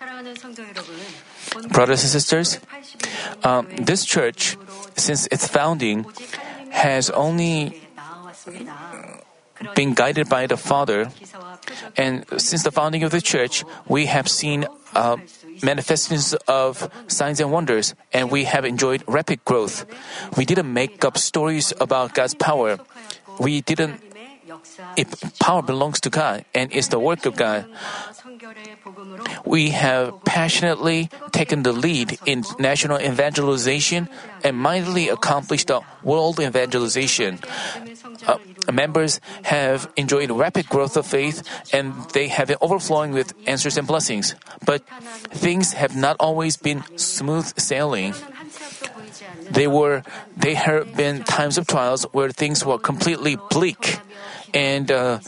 Brothers and sisters, um, this church, since its founding, has only been guided by the Father. And since the founding of the church, we have seen uh, manifestations of signs and wonders, and we have enjoyed rapid growth. We didn't make up stories about God's power. We didn't. If power belongs to God and is the work of God, we have passionately taken the lead in national evangelization and mightily accomplished the world evangelization. Uh, members have enjoyed rapid growth of faith and they have been overflowing with answers and blessings. But things have not always been smooth sailing. They were, there have been times of trials where things were completely bleak, and uh,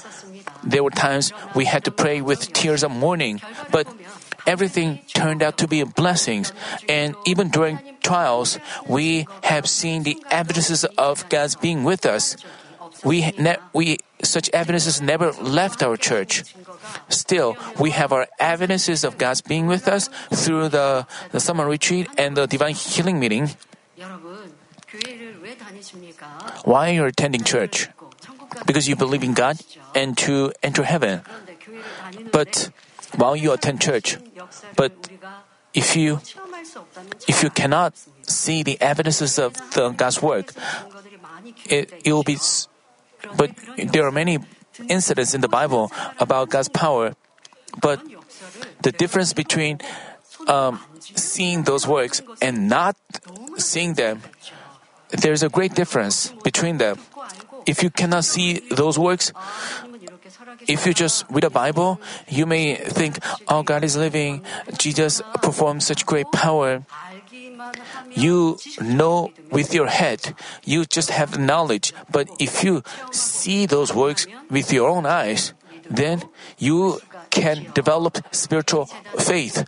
there were times we had to pray with tears of mourning. But everything turned out to be blessings, and even during trials, we have seen the evidences of God's being with us. We, ne- we such evidences never left our church. Still, we have our evidences of God's being with us through the, the summer retreat and the divine healing meeting. Why are you attending church? Because you believe in God and to enter heaven. But while you attend church, but if you if you cannot see the evidences of the God's work, it, it will be. But there are many incidents in the Bible about God's power, but the difference between um, seeing those works and not seeing them, there's a great difference between them. If you cannot see those works, if you just read the Bible, you may think, oh, God is living, Jesus performed such great power. You know with your head, you just have knowledge, but if you see those works with your own eyes, then you can develop spiritual faith.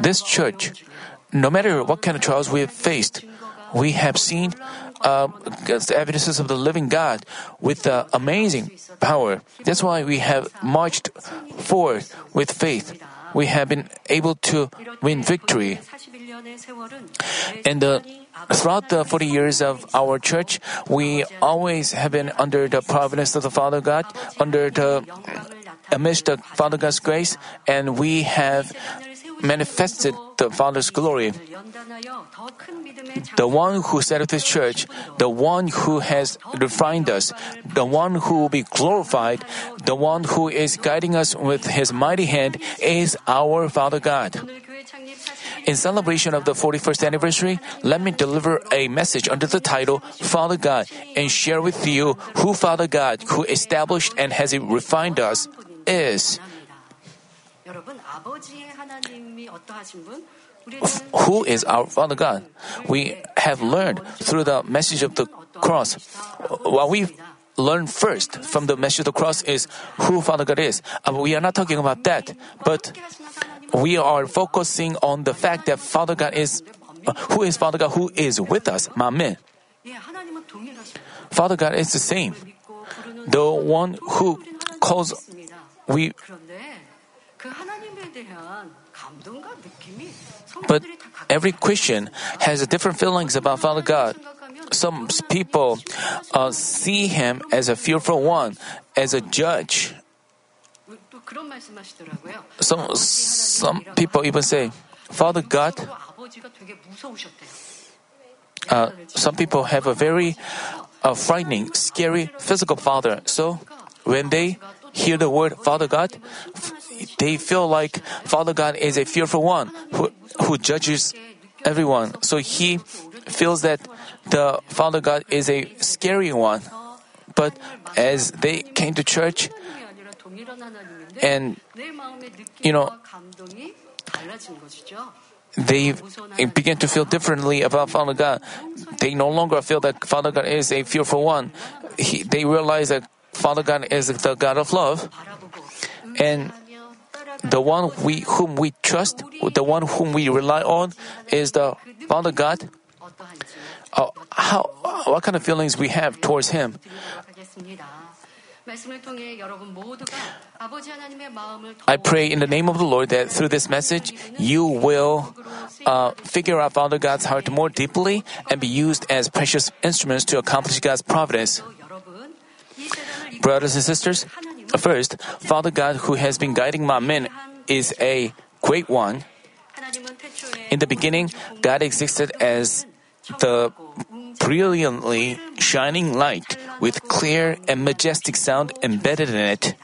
This church, no matter what kind of trials we have faced, we have seen uh, the evidences of the living God with uh, amazing power. That's why we have marched forward with faith. We have been able to win victory. And uh, throughout the 40 years of our church, we always have been under the providence of the Father God, under the amidst the Father God's grace, and we have manifested the Father's glory. The one who set up this church, the one who has refined us, the one who will be glorified, the one who is guiding us with his mighty hand is our Father God. In celebration of the 41st anniversary, let me deliver a message under the title Father God and share with you who Father God, who established and has refined us, is. Who is our Father God? We have learned through the message of the cross. What we learn first from the message of the cross is who Father God is. We are not talking about that, but we are focusing on the fact that Father God is uh, who is Father God who is with us. Amen. Father God is the same. The one who calls we but every Christian has different feelings about Father God. Some people uh, see Him as a fearful one, as a judge. Some, some people even say, Father God, uh, some people have a very uh, frightening, scary physical father. So when they hear the word Father God, they feel like Father God is a fearful one who, who judges everyone. So he feels that the Father God is a scary one. But as they came to church and, you know, they begin to feel differently about Father God. They no longer feel that Father God is a fearful one. He, they realize that Father God is the God of love. And the one we whom we trust, the one whom we rely on, is the Father God. Uh, how, what kind of feelings we have towards Him? I pray in the name of the Lord that through this message, you will uh, figure out Father God's heart more deeply and be used as precious instruments to accomplish God's providence. Brothers and sisters, first, Father God, who has been guiding Manmin, is a great one. In the beginning, God existed as the brilliantly shining light with clear and majestic sound embedded in it.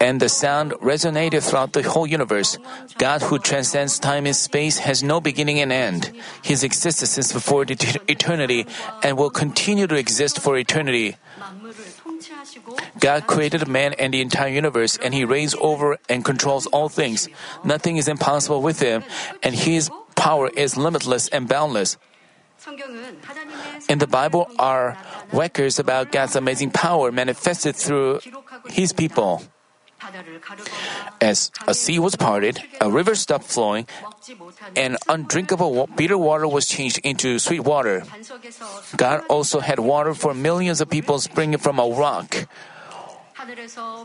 And the sound resonated throughout the whole universe. God, who transcends time and space, has no beginning and end. He has existed since before eternity and will continue to exist for eternity. God created man and the entire universe, and He reigns over and controls all things. Nothing is impossible with Him, and His power is limitless and boundless. In the Bible are records about God's amazing power manifested through His people. As a sea was parted, a river stopped flowing, and undrinkable bitter water was changed into sweet water. God also had water for millions of people springing from a rock.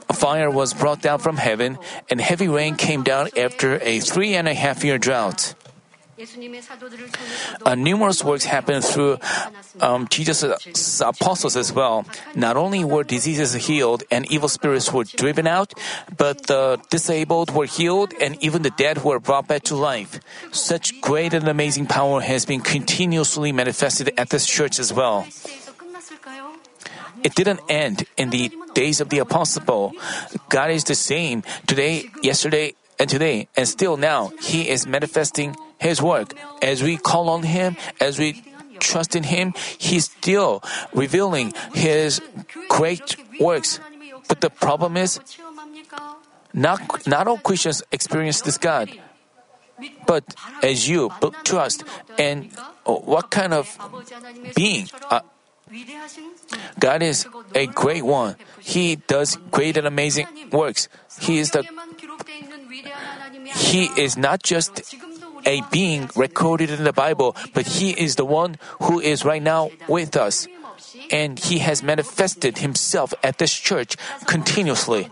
A fire was brought down from heaven, and heavy rain came down after a three and a half year drought. Uh, numerous works happened through um, Jesus' apostles as well. Not only were diseases healed and evil spirits were driven out, but the disabled were healed and even the dead were brought back to life. Such great and amazing power has been continuously manifested at this church as well. It didn't end in the days of the apostle. God is the same today, yesterday, and today, and still now. He is manifesting His work. As we call on Him, as we trust in Him, He's still revealing His great works. But the problem is, not, not all Christians experience this God. But as you trust, and what kind of being? Uh, God is a great one. He does great and amazing works. He is the He is not just a being recorded in the Bible, but He is the one who is right now with us. And He has manifested Himself at this church continuously.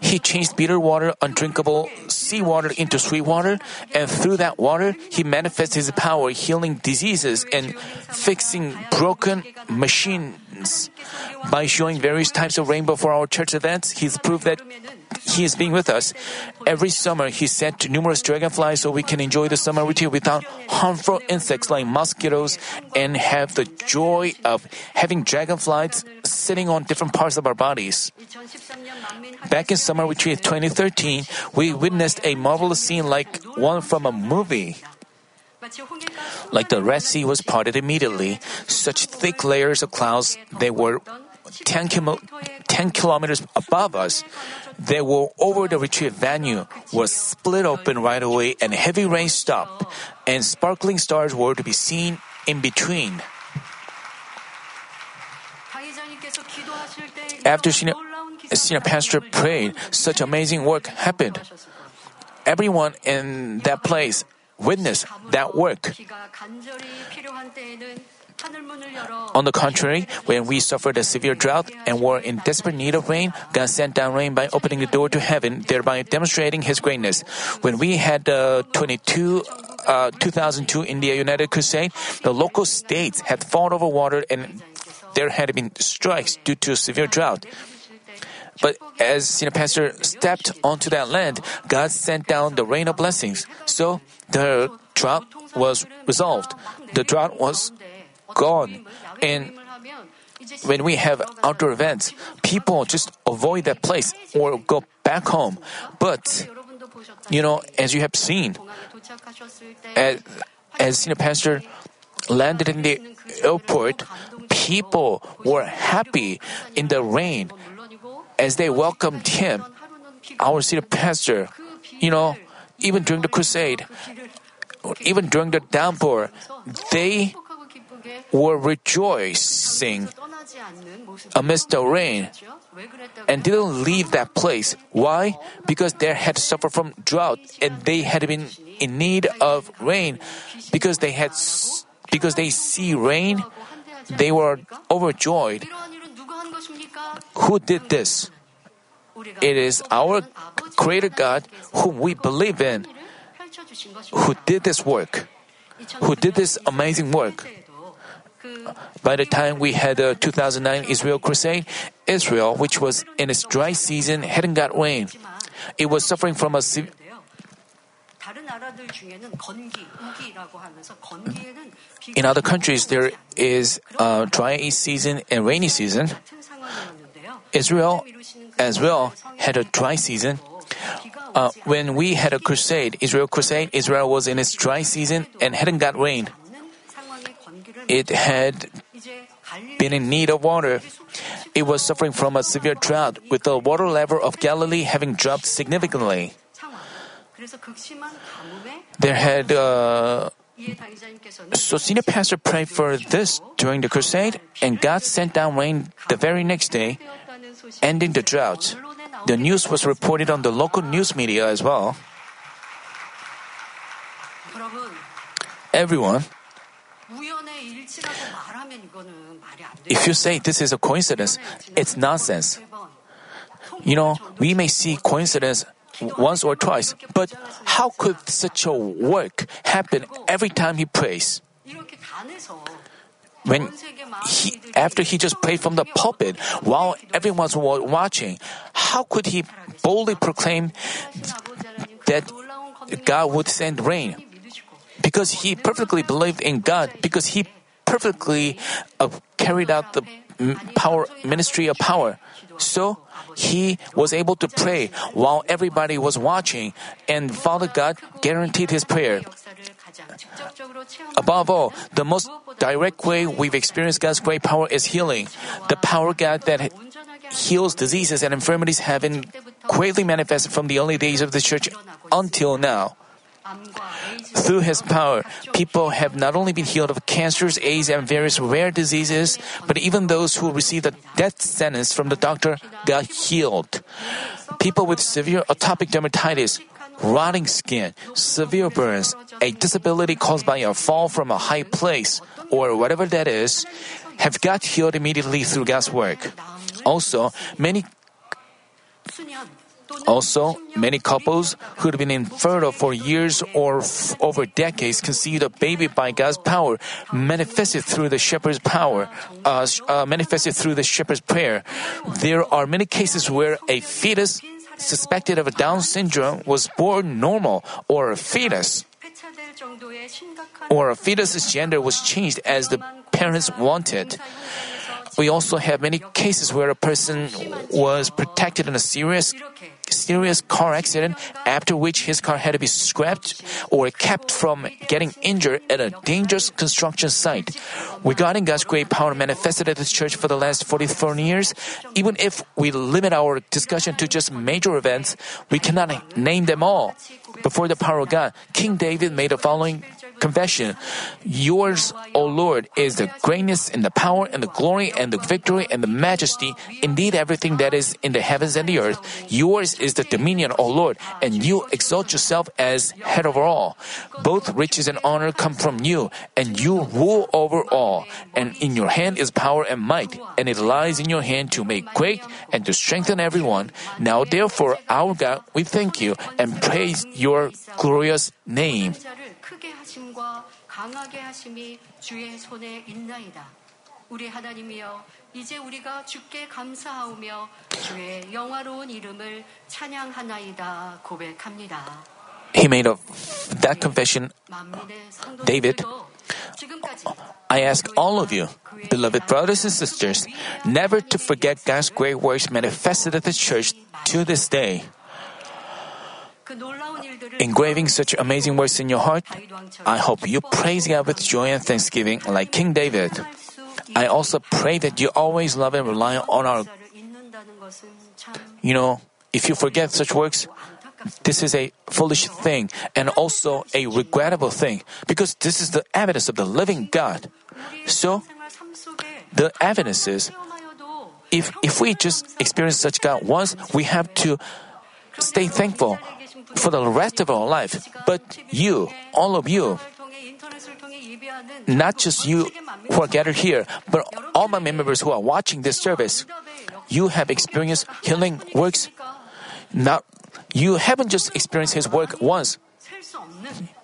He changed bitter water, undrinkable seawater into sweet water, and through that water, He manifests His power, healing diseases and fixing broken By showing various types of rainbow for our church events, He's proved that he is being with us. Every summer, He sent numerous dragonflies so we can enjoy the summer you without harmful insects like mosquitoes and have the joy of having dragonflies sitting on different parts of our bodies. Back in Summer Retreat 2013, we witnessed a marvelous scene like one from a movie. Like the Red Sea was parted immediately, such thick layers of clouds, they were 10, kilo, 10 kilometers above us. They were over the retreat venue, was split open right away, and heavy rain stopped, and sparkling stars were to be seen in between. After senior, senior pastor prayed, such amazing work happened. Everyone in that place witnessed that work. On the contrary, when we suffered a severe drought and were in desperate need of rain, God sent down rain by opening the door to heaven, thereby demonstrating His greatness. When we had the 22 uh, 2002 India United Crusade, the local states had fallen over water and there had been strikes due to severe drought. But as senior pastor stepped onto that land, God sent down the rain of blessings. So the drought was resolved. The drought was gone. And when we have outdoor events, people just avoid that place or go back home. But, you know, as you have seen, as, as senior pastor landed in the airport, people were happy in the rain as they welcomed him, our senior pastor. You know, even during the crusade, even during the downpour, they were rejoicing amidst the rain and didn't leave that place. Why? Because they had suffered from drought and they had been in need of rain because they had because they see rain they were overjoyed. Who did this? It is our Creator God whom we believe in who did this work, who did this amazing work. By the time we had the 2009 Israel crusade, Israel, which was in its dry season, hadn't got rain. It was suffering from a se- in other countries, there is a dry season and rainy season. Israel as well had a dry season. Uh, when we had a crusade, Israel crusade, Israel was in its dry season and hadn't got rain. It had been in need of water. It was suffering from a severe drought, with the water level of Galilee having dropped significantly. There had uh, so senior pastor prayed for this during the crusade, and God sent down rain the very next day ending the drought. The news was reported on the local news media as well. Everyone, if you say this is a coincidence, it's nonsense. You know, we may see coincidence once or twice, but how could such a work happen every time he prays? when he, after he just prayed from the pulpit while everyone was watching, how could he boldly proclaim that God would send rain? Because he perfectly believed in God, because he perfectly uh, carried out the mm, power ministry of power. So he was able to pray while everybody was watching, and Father God guaranteed his prayer. Above all, the most direct way we've experienced God's great power is healing. The power God that heals diseases and infirmities have been greatly manifested from the early days of the church until now. Through His power, people have not only been healed of cancers, AIDS, and various rare diseases, but even those who received a death sentence from the doctor got healed. People with severe atopic dermatitis, rotting skin, severe burns, a disability caused by a fall from a high place, or whatever that is, have got healed immediately through God's work. Also, many also, many couples who had been infertile for years or f- over decades conceived a baby by God's power, manifested through the shepherd's power, uh, uh, manifested through the shepherd's prayer. There are many cases where a fetus suspected of a Down syndrome was born normal, or a fetus, or a fetus's gender was changed as the parents wanted. We also have many cases where a person was protected in a serious serious car accident after which his car had to be scrapped or kept from getting injured at a dangerous construction site. Regarding God's great power manifested at this church for the last 44 years, even if we limit our discussion to just major events, we cannot name them all. Before the power of God, King David made the following confession Yours, O Lord, is the greatness and the power and the glory and the victory and the majesty, indeed everything that is in the heavens and the earth. Yours is the dominion, O Lord, and you exalt yourself as head over all. Both riches and honor come from you, and you rule over all. And in your hand is power and might, and it lies in your hand to make great and to strengthen everyone. Now therefore, our God, we thank you and praise your glorious name. 크게 하심과 강하게 하심이 주의 손에 있나이다. 우리 하나님이여 이제 우리가 주께 감사하오며 주의 영화로운 이름을 찬양하나이다 고백합니다. He made a, that confession 만민의 David, 성도들도 지금까지 I ask all of you, beloved brothers and sisters, never to forget God's great works manifested at the church to this day. engraving such amazing words in your heart, I hope you praise God with joy and thanksgiving like King David. I also pray that you always love and rely on our. You know, if you forget such works, this is a foolish thing and also a regrettable thing because this is the evidence of the living God. So, the evidence is if, if we just experience such God once, we have to stay thankful for the rest of our life. But you, all of you, not just you who are gathered here, but all my members who are watching this service, you have experienced healing works. Now, you haven't just experienced His work once,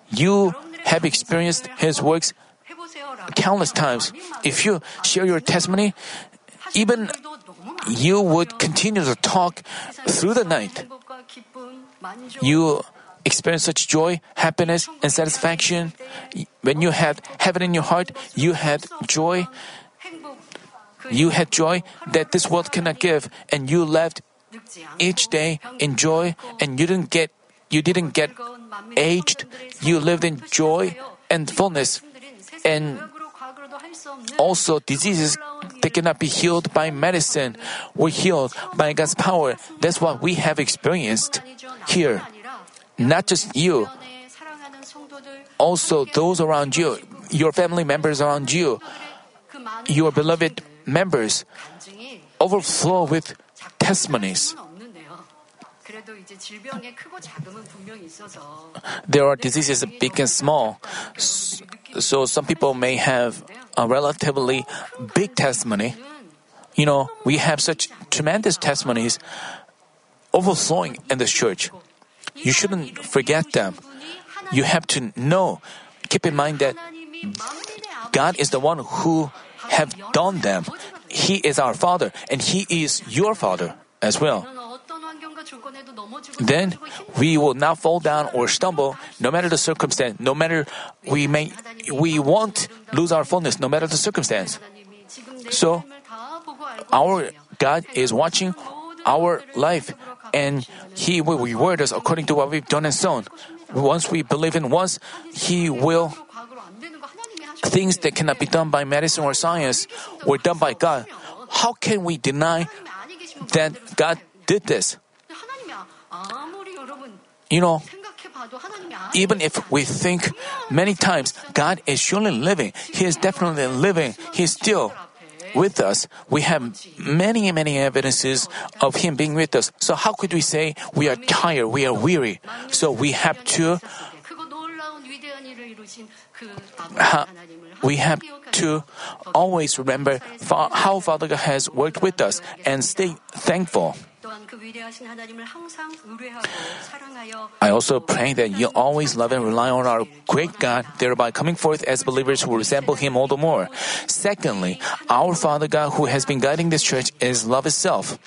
you have experienced His works countless times. If you share your testimony, even you would continue to talk through the night. You experience such joy, happiness, and satisfaction. When you had heaven in your heart, you had joy. You had joy that this world cannot give, and you left each day in joy, and you didn't get you didn't get aged. You lived in joy and fullness, and also diseases that cannot be healed by medicine We're healed by God's power. That's what we have experienced here. Not just you, also those around you, your family members around you, your beloved members overflow with testimonies. There are diseases big and small. So some people may have a relatively big testimony. You know, we have such tremendous testimonies overflowing in this church. You shouldn't forget them. You have to know, keep in mind that God is the one who have done them. He is our Father and He is your Father as well. Then we will not fall down or stumble no matter the circumstance, no matter we may we won't lose our fullness no matter the circumstance. So our God is watching our life and He will reward us according to what we've done and sown. Once we believe in once, He will things that cannot be done by medicine or science were done by God. How can we deny that God did this? You know, even if we think many times God is surely living, He is definitely living, He is still with us. We have many, many evidences of Him being with us. So how could we say we are tired, we are weary? So we have to, we have to always remember how Father God has worked with us and stay thankful. I also pray that you always love and rely on our great God, thereby coming forth as believers who resemble Him all the more. Secondly, our Father God who has been guiding this church is love itself.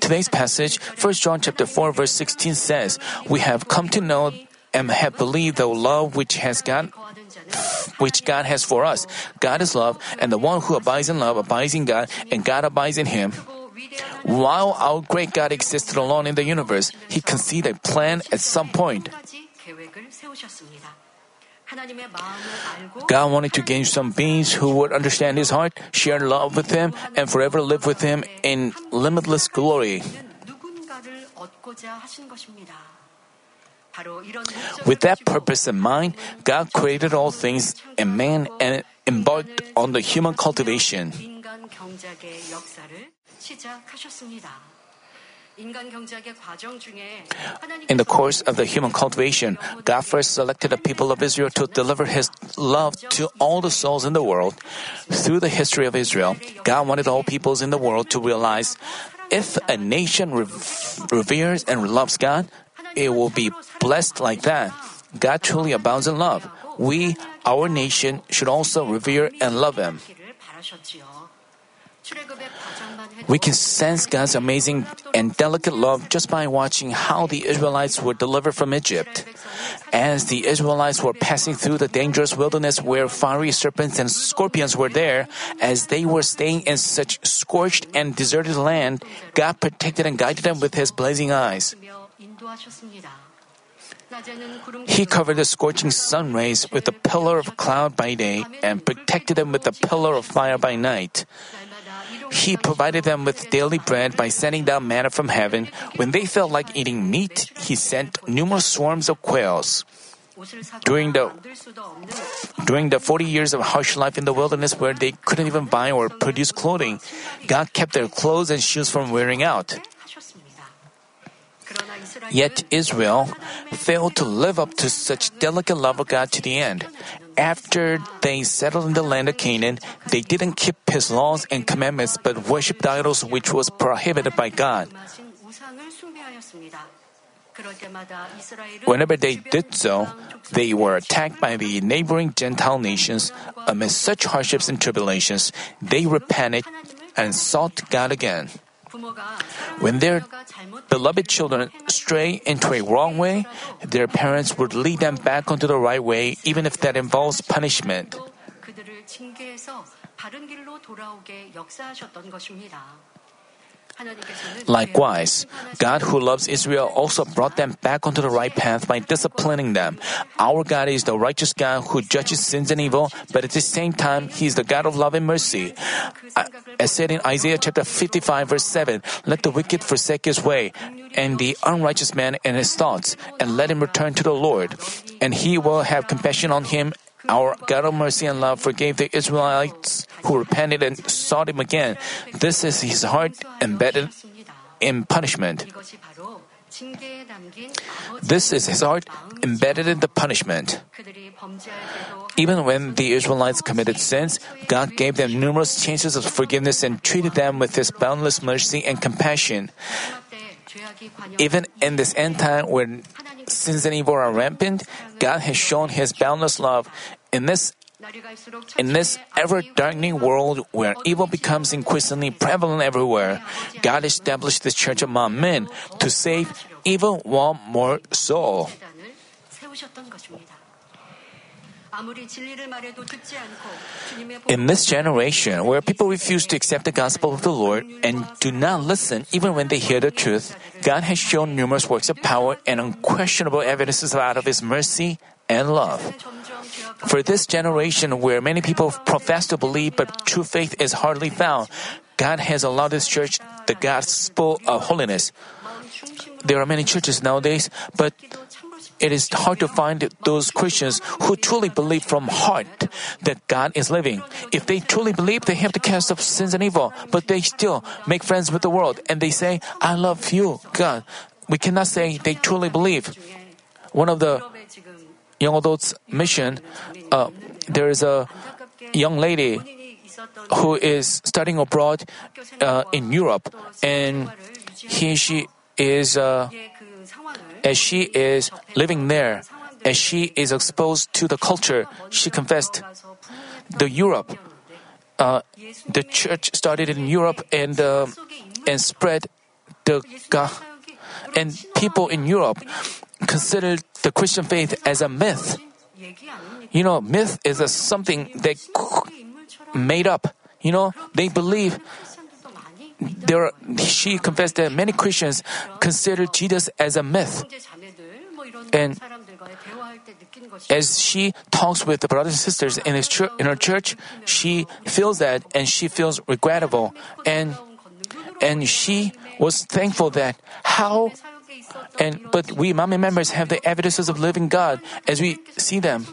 Today's passage, 1 John chapter 4 verse 16 says, We have come to know and have believed the love which has God which God has for us. God is love, and the one who abides in love abides in God, and God abides in him. While our great God existed alone in the universe, He conceived a plan at some point. God wanted to gain some beings who would understand His heart, share love with Him, and forever live with Him in limitless glory. With that purpose in mind, God created all things and man and embarked on the human cultivation. In the course of the human cultivation, God first selected the people of Israel to deliver His love to all the souls in the world. Through the history of Israel, God wanted all peoples in the world to realize if a nation reveres and loves God, it will be blessed like that. God truly abounds in love. We, our nation, should also revere and love Him. We can sense God's amazing and delicate love just by watching how the Israelites were delivered from Egypt. As the Israelites were passing through the dangerous wilderness where fiery serpents and scorpions were there, as they were staying in such scorched and deserted land, God protected and guided them with His blazing eyes. He covered the scorching sun rays with a pillar of cloud by day and protected them with a pillar of fire by night. He provided them with daily bread by sending down manna from heaven. When they felt like eating meat, He sent numerous swarms of quails. During the during the 40 years of harsh life in the wilderness where they couldn't even buy or produce clothing, God kept their clothes and shoes from wearing out. Yet Israel failed to live up to such delicate love of God to the end. After they settled in the land of Canaan, they didn't keep his laws and commandments but worshipped idols which was prohibited by God. Whenever they did so, they were attacked by the neighboring Gentile nations. Amid such hardships and tribulations, they repented and sought God again. When their beloved children stray into a wrong way, their parents would lead them back onto the right way, even if that involves punishment. Likewise, God who loves Israel also brought them back onto the right path by disciplining them. Our God is the righteous God who judges sins and evil, but at the same time, He is the God of love and mercy. Uh, as said in Isaiah chapter 55 verse 7, let the wicked forsake his way, and the unrighteous man in his thoughts, and let him return to the Lord, and He will have compassion on him our God of mercy and love forgave the Israelites who repented and sought Him again. This is His heart embedded in punishment. This is His heart embedded in the punishment. Even when the Israelites committed sins, God gave them numerous chances of forgiveness and treated them with His boundless mercy and compassion. Even in this end time when sins and evil are rampant, God has shown His boundless love. In this in this ever darkening world where evil becomes increasingly prevalent everywhere, God established the Church among men to save even one more soul. In this generation, where people refuse to accept the gospel of the Lord and do not listen even when they hear the truth, God has shown numerous works of power and unquestionable evidences out of His mercy and love. For this generation, where many people profess to believe but true faith is hardly found, God has allowed this church the gospel of holiness. There are many churches nowadays, but it is hard to find those Christians who truly believe from heart that God is living. If they truly believe, they have to cast off sins and evil, but they still make friends with the world and they say, I love you, God. We cannot say they truly believe. One of the young adults mission, uh, there is a young lady who is studying abroad uh, in Europe, and he she is uh, as she is living there, as she is exposed to the culture, she confessed the Europe. Uh, the church started in Europe and uh, and spread the God, and people in Europe considered the Christian faith as a myth. You know, myth is a something that made up. You know, they believe there she confessed that many Christians consider Jesus as a myth. And as she talks with the brothers and sisters in, his in her church, she feels that and she feels regrettable. And and she was thankful that how and but we Manmin members have the evidences of living God as we see them.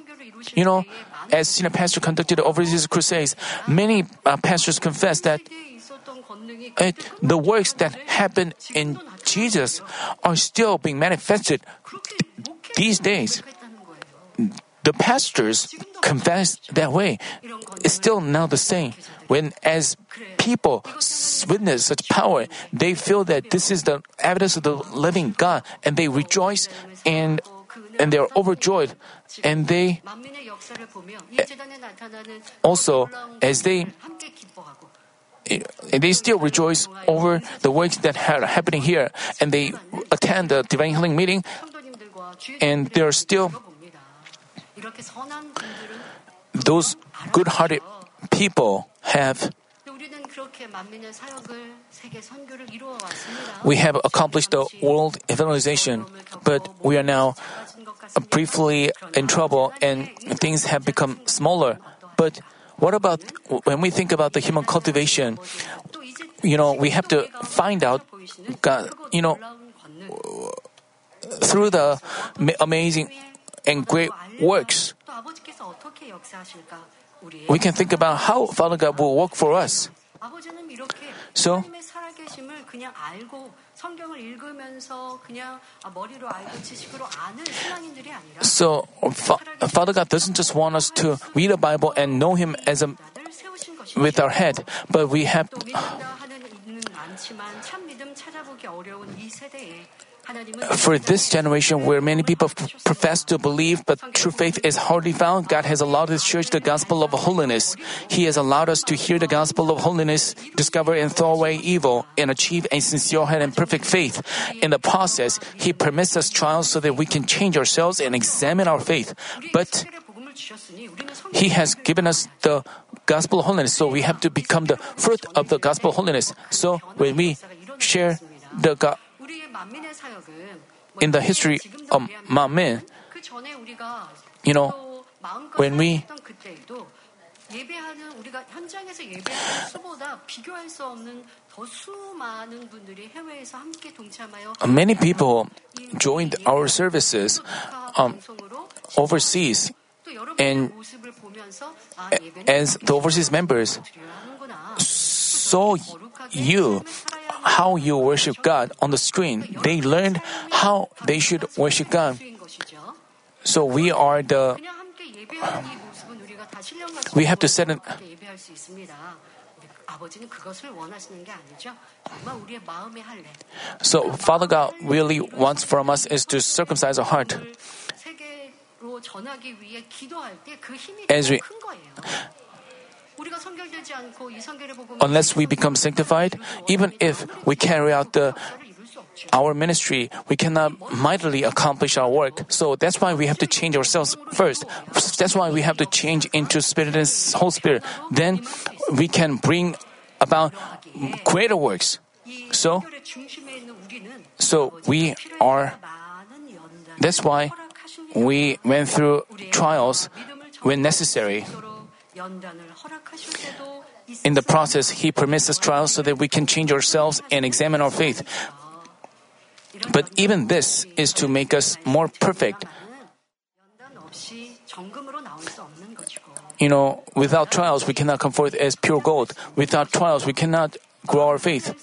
You know, as senior pastor conducted overseas crusades, many uh, pastors confess that it, the works that happened in Jesus are still being manifested these days. The pastors confess that way. It's still now the same. When as people witness such power, they feel that this is the evidence of the living God, and they rejoice and and they are overjoyed, and they also as they they still rejoice over the works that are happening here, and they attend the divine healing meeting, and they are still those good-hearted people have we have accomplished the world evangelization, but we are now briefly in trouble and things have become smaller. But what about when we think about the human cultivation? You know, we have to find out, God, you know, through the amazing and great works, we can think about how Father God will work for us 아버지는 이렇게 So- 하나님의 살아계심을 그냥 알고 성경을 읽으면서 그냥 아, 머리로 알고 지식으로 아는 신앙인들이 아니라 So, Fa- Father God doesn't just want us to read the Bible and know Him as a, 나를 세우신 것이죠. with our head, but we have 또 믿는다 하는 이는 많지만 참 믿음 찾아보기 어려운 이 세대에 하나님은 for this generation where many people profess to believe but true faith is hardly found, God has allowed His church the gospel of holiness. He has allowed us to hear the gospel of holiness, discover and throw away evil, and achieve a sincere and perfect faith. In the process, He permits us trials so that we can change ourselves and examine our faith. But he has given us the gospel of holiness, so we have to become the fruit of the gospel holiness. So when we share the gospel, in the history of Manmin, you know, when we Many people joined our services um, overseas. and as the overseas members saw you, how you worship God on the screen. They learned how they should worship God. So we are the. Um, we have to set an. So Father God really wants from us is to circumcise our heart. As we, Unless we become sanctified, even if we carry out the our ministry, we cannot mightily accomplish our work. So that's why we have to change ourselves first. That's why we have to change into spirit and whole spirit. Then we can bring about greater works. So, so we are. That's why we went through trials when necessary. In the process, He permits us trials so that we can change ourselves and examine our faith. But even this is to make us more perfect. You know, without trials, we cannot come forth as pure gold. Without trials, we cannot grow our faith.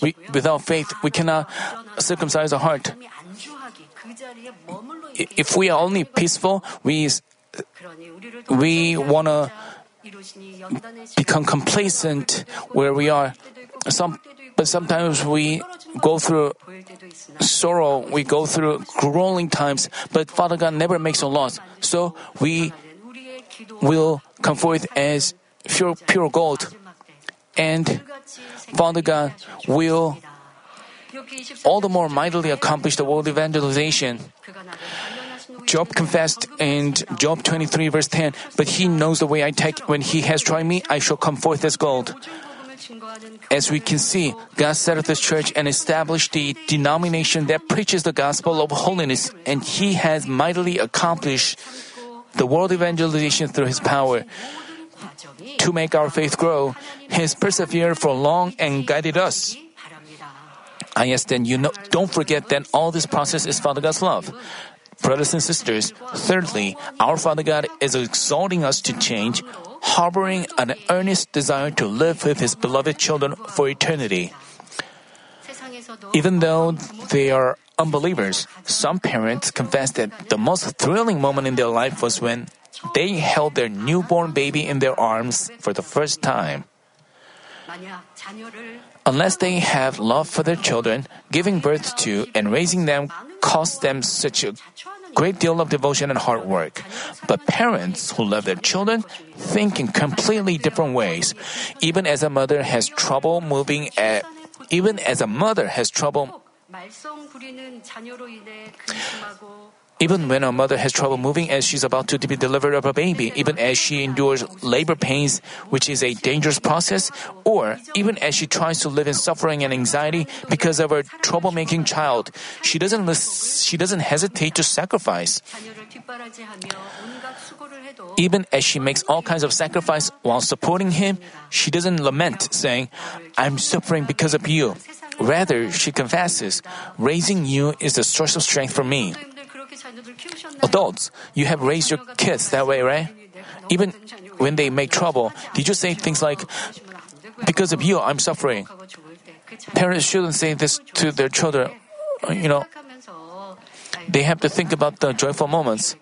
We, without faith, we cannot circumcise our heart. If we are only peaceful, we we want to become complacent where we are. Some, but sometimes we go through sorrow, we go through growing times, but Father God never makes a loss. So we will come forth as pure, pure gold. And Father God will all the more mightily accomplish the world evangelization. Job confessed in Job 23, verse 10, But he knows the way I take. When he has tried me, I shall come forth as gold. As we can see, God set up the church and established the denomination that preaches the gospel of holiness, and He has mightily accomplished the world evangelization through His power. To make our faith grow, He has persevered for long and guided us. Ah, I ask then you know, don't forget that all this process is Father God's love. Brothers and sisters, thirdly, our Father God is exhorting us to change, harboring an earnest desire to live with His beloved children for eternity. Even though they are unbelievers, some parents confess that the most thrilling moment in their life was when they held their newborn baby in their arms for the first time. Unless they have love for their children, giving birth to and raising them costs them such a great deal of devotion and hard work. But parents who love their children think in completely different ways. Even as a mother has trouble moving at, even as a mother has trouble even when a mother has trouble moving as she's about to be delivered of a baby, even as she endures labor pains, which is a dangerous process, or even as she tries to live in suffering and anxiety because of her troublemaking child, she doesn't, she doesn't hesitate to sacrifice. Even as she makes all kinds of sacrifice while supporting him, she doesn't lament, saying, I'm suffering because of you. Rather, she confesses, raising you is the source of strength for me. Adults, you have raised your kids that way, right? Even when they make trouble, did you say things like, because of you, I'm suffering. Parents shouldn't say this to their children. You know, they have to think about the joyful moments.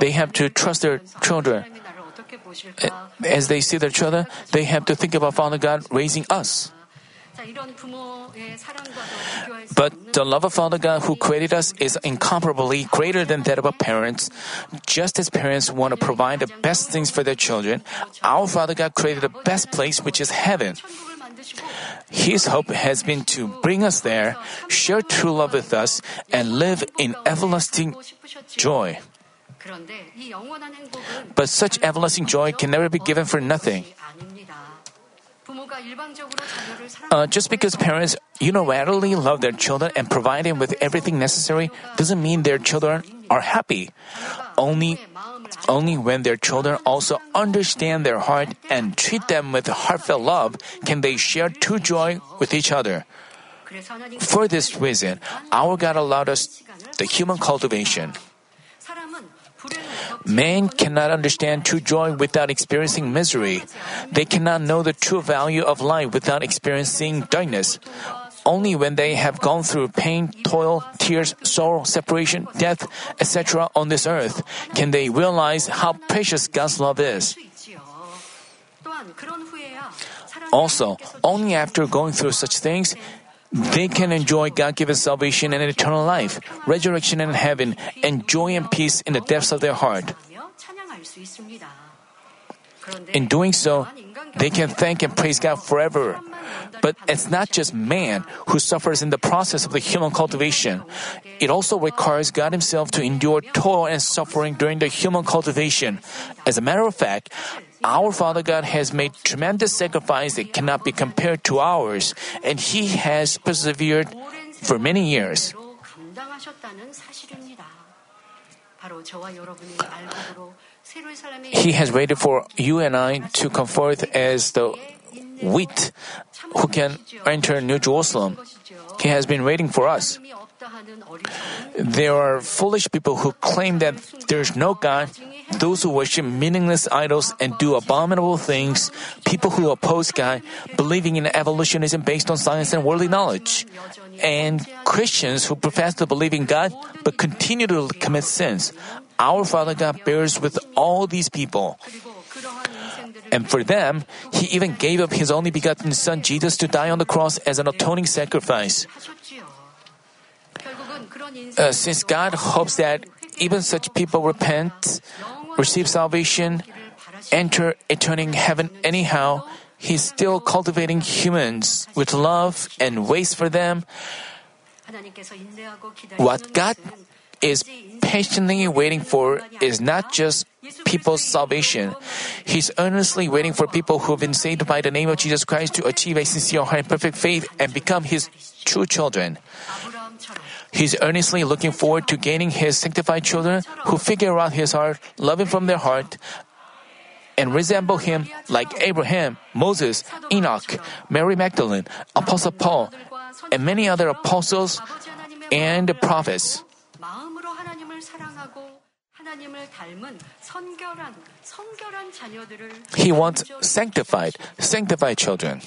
They have to trust their children. As they see their children, they have to think about Father God raising us. But the love of Father God who created us is incomparably greater than that of our parents. Just as parents want to provide the best things for their children, our Father God created the best place, which is heaven. His hope has been to bring us there, share true love with us, and live in everlasting joy. But such everlasting joy can never be given for nothing. Uh, just because parents unilaterally love their children and provide them with everything necessary doesn't mean their children are happy. Only, only when their children also understand their heart and treat them with heartfelt love can they share true joy with each other. For this reason, our God allowed us the human cultivation. Man cannot understand true joy without experiencing misery. They cannot know the true value of life without experiencing darkness. Only when they have gone through pain, toil, tears, sorrow, separation, death, etc. on this earth can they realize how precious God's love is. Also, only after going through such things, they can enjoy God given salvation and eternal life, resurrection and heaven, and joy and peace in the depths of their heart. In doing so, they can thank and praise God forever. But it's not just man who suffers in the process of the human cultivation. It also requires God Himself to endure toil and suffering during the human cultivation. As a matter of fact, our Father God has made tremendous sacrifice that cannot be compared to ours, and He has persevered for many years. He has waited for you and I to come forth as the wheat who can enter New Jerusalem. He has been waiting for us. There are foolish people who claim that there is no God, those who worship meaningless idols and do abominable things, people who oppose God, believing in evolutionism based on science and worldly knowledge, and Christians who profess to believe in God but continue to commit sins. Our Father God bears with all these people. And for them, He even gave up His only begotten Son Jesus to die on the cross as an atoning sacrifice. Uh, since God hopes that even such people repent, receive salvation, enter eternal heaven anyhow, He's still cultivating humans with love and waits for them. What God is patiently waiting for is not just people's salvation. He's earnestly waiting for people who've been saved by the name of Jesus Christ to achieve a sincere heart and perfect faith and become His true children. He's earnestly looking forward to gaining His sanctified children who figure out His heart, love Him from their heart, and resemble Him like Abraham, Moses, Enoch, Mary Magdalene, Apostle Paul, and many other apostles and prophets. He wants sanctified, sanctified children.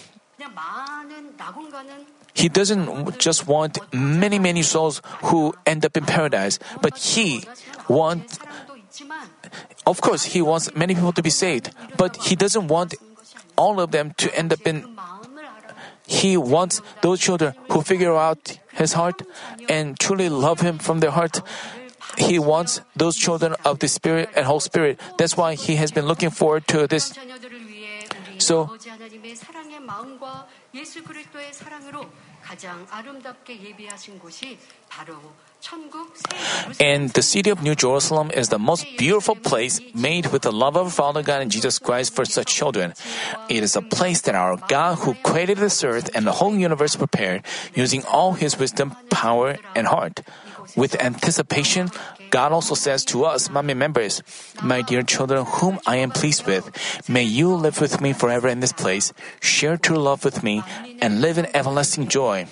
He doesn't just want many, many souls who end up in paradise, but he wants, of course, he wants many people to be saved, but he doesn't want all of them to end up in he wants those children who figure out his heart and truly love him from their heart. He wants those children of the Spirit and Holy Spirit. That's why he has been looking forward to this. So, and the city of New Jerusalem is the most beautiful place made with the love of Father God and Jesus Christ for such children. It is a place that our God who created this earth and the whole universe prepared using all his wisdom, power, and heart. With anticipation, God also says to us, Manmin members, My dear children, whom I am pleased with, may you live with me forever in this place, share true love with me, and live in everlasting joy.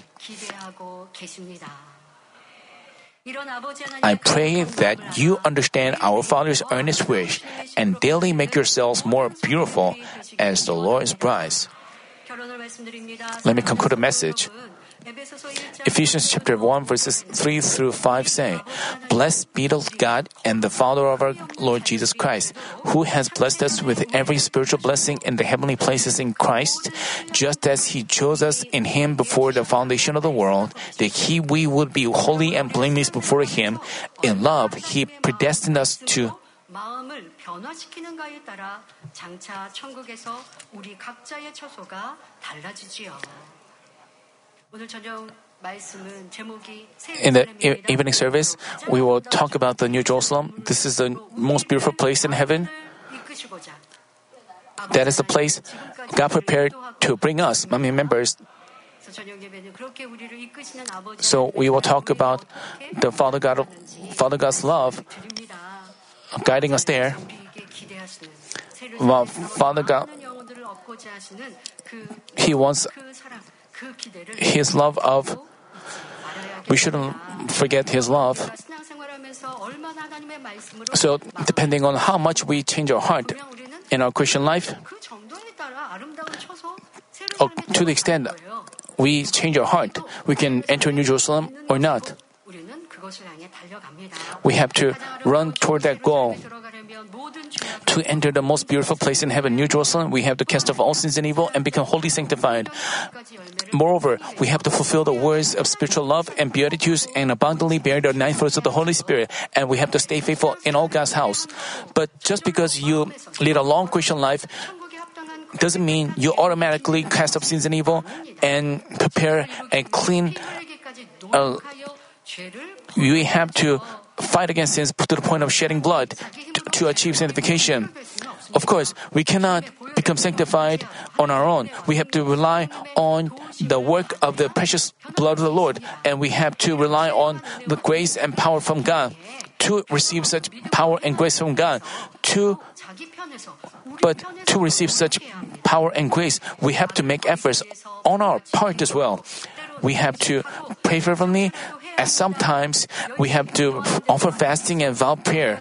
I pray that you understand our Father's earnest wish and daily make yourselves more beautiful as the Lord's bride. Let me conclude the message. Ephesians chapter 1 verses 3 through 5 say, Blessed be the God and the Father of our Lord Jesus Christ, who has blessed us with every spiritual blessing in the heavenly places in Christ, just as he chose us in him before the foundation of the world, that he we would be holy and blameless before him. In love, he predestined us to 마음을 변화시키는가에 따라 장차 천국에서 우리 각자의 처소가 달라지지요. in the evening service, we will talk about the New Jerusalem. This is the most beautiful place in heaven. That is the place God prepared to bring us, Manmin, members. So we will talk about the Father God, Father God's love guiding us there. Well, Father God, He wants his love of, we shouldn't forget His love. So, depending on how much we change our heart in our Christian life, to the extent we change our heart, we can enter New Jerusalem or not. We have to run toward that goal. To enter the most beautiful place in heaven, New Jerusalem, we have to cast off all sins and evil and become wholly sanctified. Moreover, we have to fulfill the words of spiritual love and beatitudes and abundantly bear the nine fruits of the Holy Spirit, and we have to stay faithful in all God's house. But just because you lead a long Christian life doesn't mean you automatically cast off sins and evil and prepare a clean. Uh, we have to fight against sins to the point of shedding blood to achieve sanctification. Of course, we cannot become sanctified on our own. We have to rely on the work of the precious blood of the Lord, and we have to rely on the grace and power from God. To receive such power and grace from God, to but to receive such power and grace, we have to make efforts on our part as well. We have to pray fervently, and sometimes we have to offer fasting and vow prayer.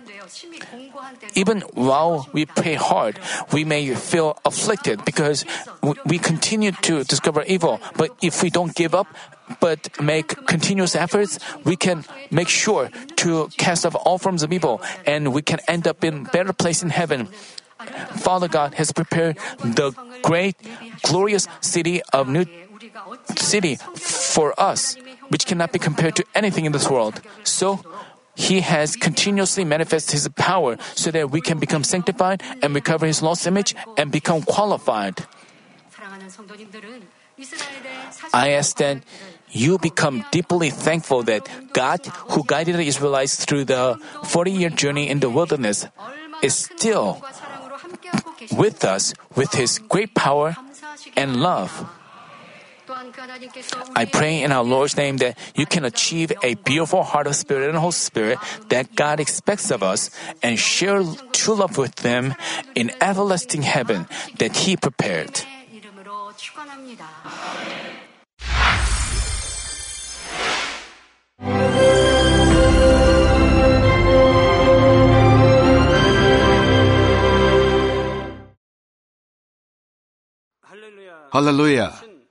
Even while we pray hard, we may feel afflicted because we continue to discover evil. But if we don't give up, but make continuous efforts, we can make sure to cast off all forms of evil and we can end up in better place in heaven. Father God has prepared the great, glorious city of New City for us, which cannot be compared to anything in this world. So he has continuously manifested His power so that we can become sanctified and recover His lost image and become qualified. I ask that you become deeply thankful that God, who guided the Israelites through the 40 year journey in the wilderness, is still with us with His great power and love. I pray in our Lord's name that you can achieve a beautiful heart of spirit and whole spirit that God expects of us and share true love with them in everlasting heaven that He prepared. Hallelujah.